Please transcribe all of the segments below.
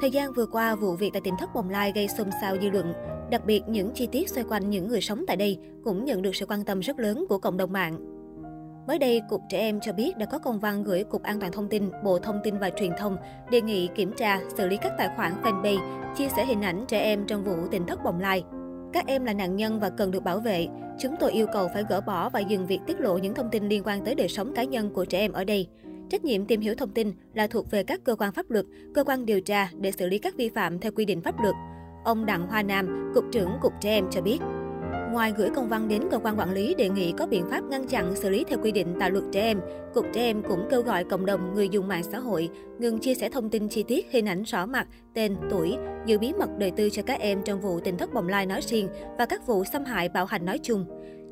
Thời gian vừa qua, vụ việc tại tỉnh thất Bồng Lai gây xôn xao dư luận. Đặc biệt, những chi tiết xoay quanh những người sống tại đây cũng nhận được sự quan tâm rất lớn của cộng đồng mạng. Mới đây, Cục Trẻ Em cho biết đã có công văn gửi Cục An toàn Thông tin, Bộ Thông tin và Truyền thông đề nghị kiểm tra, xử lý các tài khoản fanpage chia sẻ hình ảnh trẻ em trong vụ tỉnh thất Bồng Lai. Các em là nạn nhân và cần được bảo vệ. Chúng tôi yêu cầu phải gỡ bỏ và dừng việc tiết lộ những thông tin liên quan tới đời sống cá nhân của trẻ em ở đây. Trách nhiệm tìm hiểu thông tin là thuộc về các cơ quan pháp luật, cơ quan điều tra để xử lý các vi phạm theo quy định pháp luật. Ông Đặng Hoa Nam, Cục trưởng Cục Trẻ Em cho biết. Ngoài gửi công văn đến cơ quan quản lý đề nghị có biện pháp ngăn chặn xử lý theo quy định tại luật trẻ em, Cục Trẻ Em cũng kêu gọi cộng đồng người dùng mạng xã hội ngừng chia sẻ thông tin chi tiết, hình ảnh rõ mặt, tên, tuổi, giữ bí mật đời tư cho các em trong vụ tình thất bồng lai nói riêng và các vụ xâm hại bạo hành nói chung.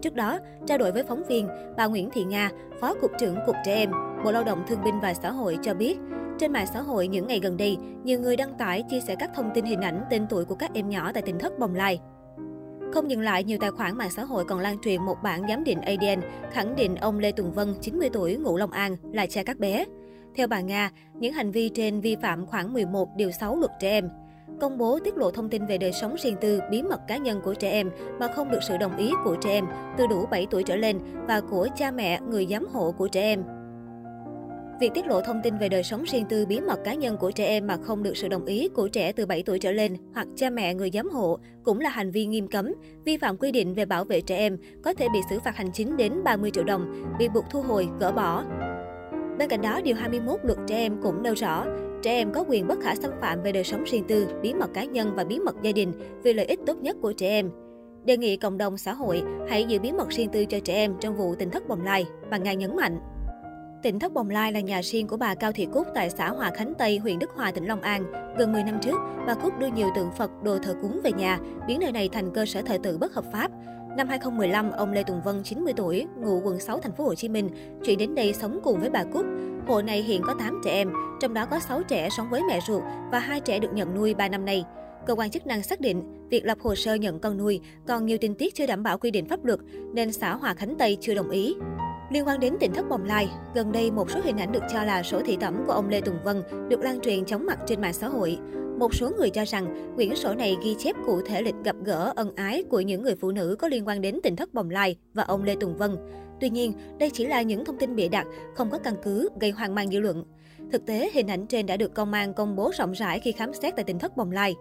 Trước đó, trao đổi với phóng viên, bà Nguyễn Thị Nga, Phó Cục trưởng Cục Trẻ Em, Bộ Lao động Thương binh và Xã hội cho biết, trên mạng xã hội những ngày gần đây, nhiều người đăng tải chia sẻ các thông tin hình ảnh tên tuổi của các em nhỏ tại tỉnh thất Bồng Lai. Không dừng lại, nhiều tài khoản mạng xã hội còn lan truyền một bản giám định ADN khẳng định ông Lê Tùng Vân, 90 tuổi, ngụ Long An, là cha các bé. Theo bà Nga, những hành vi trên vi phạm khoảng 11 điều 6 luật trẻ em. Công bố tiết lộ thông tin về đời sống riêng tư, bí mật cá nhân của trẻ em mà không được sự đồng ý của trẻ em từ đủ 7 tuổi trở lên và của cha mẹ, người giám hộ của trẻ em. Việc tiết lộ thông tin về đời sống riêng tư bí mật cá nhân của trẻ em mà không được sự đồng ý của trẻ từ 7 tuổi trở lên hoặc cha mẹ người giám hộ cũng là hành vi nghiêm cấm, vi phạm quy định về bảo vệ trẻ em, có thể bị xử phạt hành chính đến 30 triệu đồng, bị buộc thu hồi, gỡ bỏ. Bên cạnh đó, Điều 21 luật trẻ em cũng nêu rõ, trẻ em có quyền bất khả xâm phạm về đời sống riêng tư, bí mật cá nhân và bí mật gia đình vì lợi ích tốt nhất của trẻ em. Đề nghị cộng đồng xã hội hãy giữ bí mật riêng tư cho trẻ em trong vụ tình thất bồng lai, bà Nga nhấn mạnh. Tỉnh Thất Bồng Lai là nhà riêng của bà Cao Thị Cúc tại xã Hòa Khánh Tây, huyện Đức Hòa, tỉnh Long An. Gần 10 năm trước, bà Cúc đưa nhiều tượng Phật, đồ thờ cúng về nhà, biến nơi này thành cơ sở thờ tự bất hợp pháp. Năm 2015, ông Lê Tùng Vân, 90 tuổi, ngụ quận 6 thành phố Hồ Chí Minh, chuyển đến đây sống cùng với bà Cúc. Hộ này hiện có 8 trẻ em, trong đó có 6 trẻ sống với mẹ ruột và hai trẻ được nhận nuôi 3 năm nay. Cơ quan chức năng xác định, việc lập hồ sơ nhận con nuôi còn nhiều tình tiết chưa đảm bảo quy định pháp luật, nên xã Hòa Khánh Tây chưa đồng ý. Liên quan đến tỉnh thất bồng lai, gần đây một số hình ảnh được cho là sổ thị tẩm của ông Lê Tùng Vân được lan truyền chóng mặt trên mạng xã hội. Một số người cho rằng quyển sổ này ghi chép cụ thể lịch gặp gỡ ân ái của những người phụ nữ có liên quan đến tỉnh thất bồng lai và ông Lê Tùng Vân. Tuy nhiên, đây chỉ là những thông tin bịa đặt, không có căn cứ, gây hoang mang dư luận. Thực tế, hình ảnh trên đã được công an công bố rộng rãi khi khám xét tại tỉnh thất bồng lai.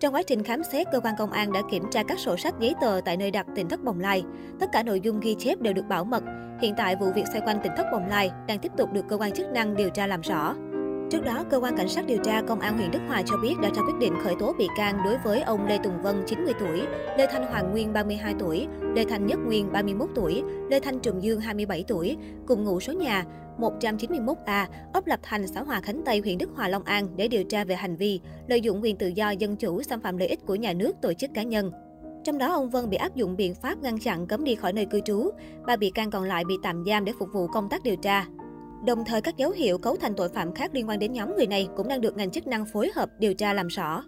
Trong quá trình khám xét, cơ quan công an đã kiểm tra các sổ sách giấy tờ tại nơi đặt tỉnh thất bồng lai. Tất cả nội dung ghi chép đều được bảo mật. Hiện tại, vụ việc xoay quanh tỉnh thất bồng lai đang tiếp tục được cơ quan chức năng điều tra làm rõ. Trước đó, cơ quan cảnh sát điều tra công an huyện Đức Hòa cho biết đã ra quyết định khởi tố bị can đối với ông Lê Tùng Vân 90 tuổi, Lê Thanh Hoàng Nguyên 32 tuổi, Lê Thanh Nhất Nguyên 31 tuổi, Lê Thanh Trùng Dương 27 tuổi, cùng ngụ số nhà 191A, ấp Lập Thành, xã Hòa Khánh Tây, huyện Đức Hòa, Long An để điều tra về hành vi lợi dụng quyền tự do dân chủ xâm phạm lợi ích của nhà nước, tổ chức cá nhân. Trong đó, ông Vân bị áp dụng biện pháp ngăn chặn cấm đi khỏi nơi cư trú. Ba bị can còn lại bị tạm giam để phục vụ công tác điều tra. Đồng thời, các dấu hiệu cấu thành tội phạm khác liên quan đến nhóm người này cũng đang được ngành chức năng phối hợp điều tra làm rõ.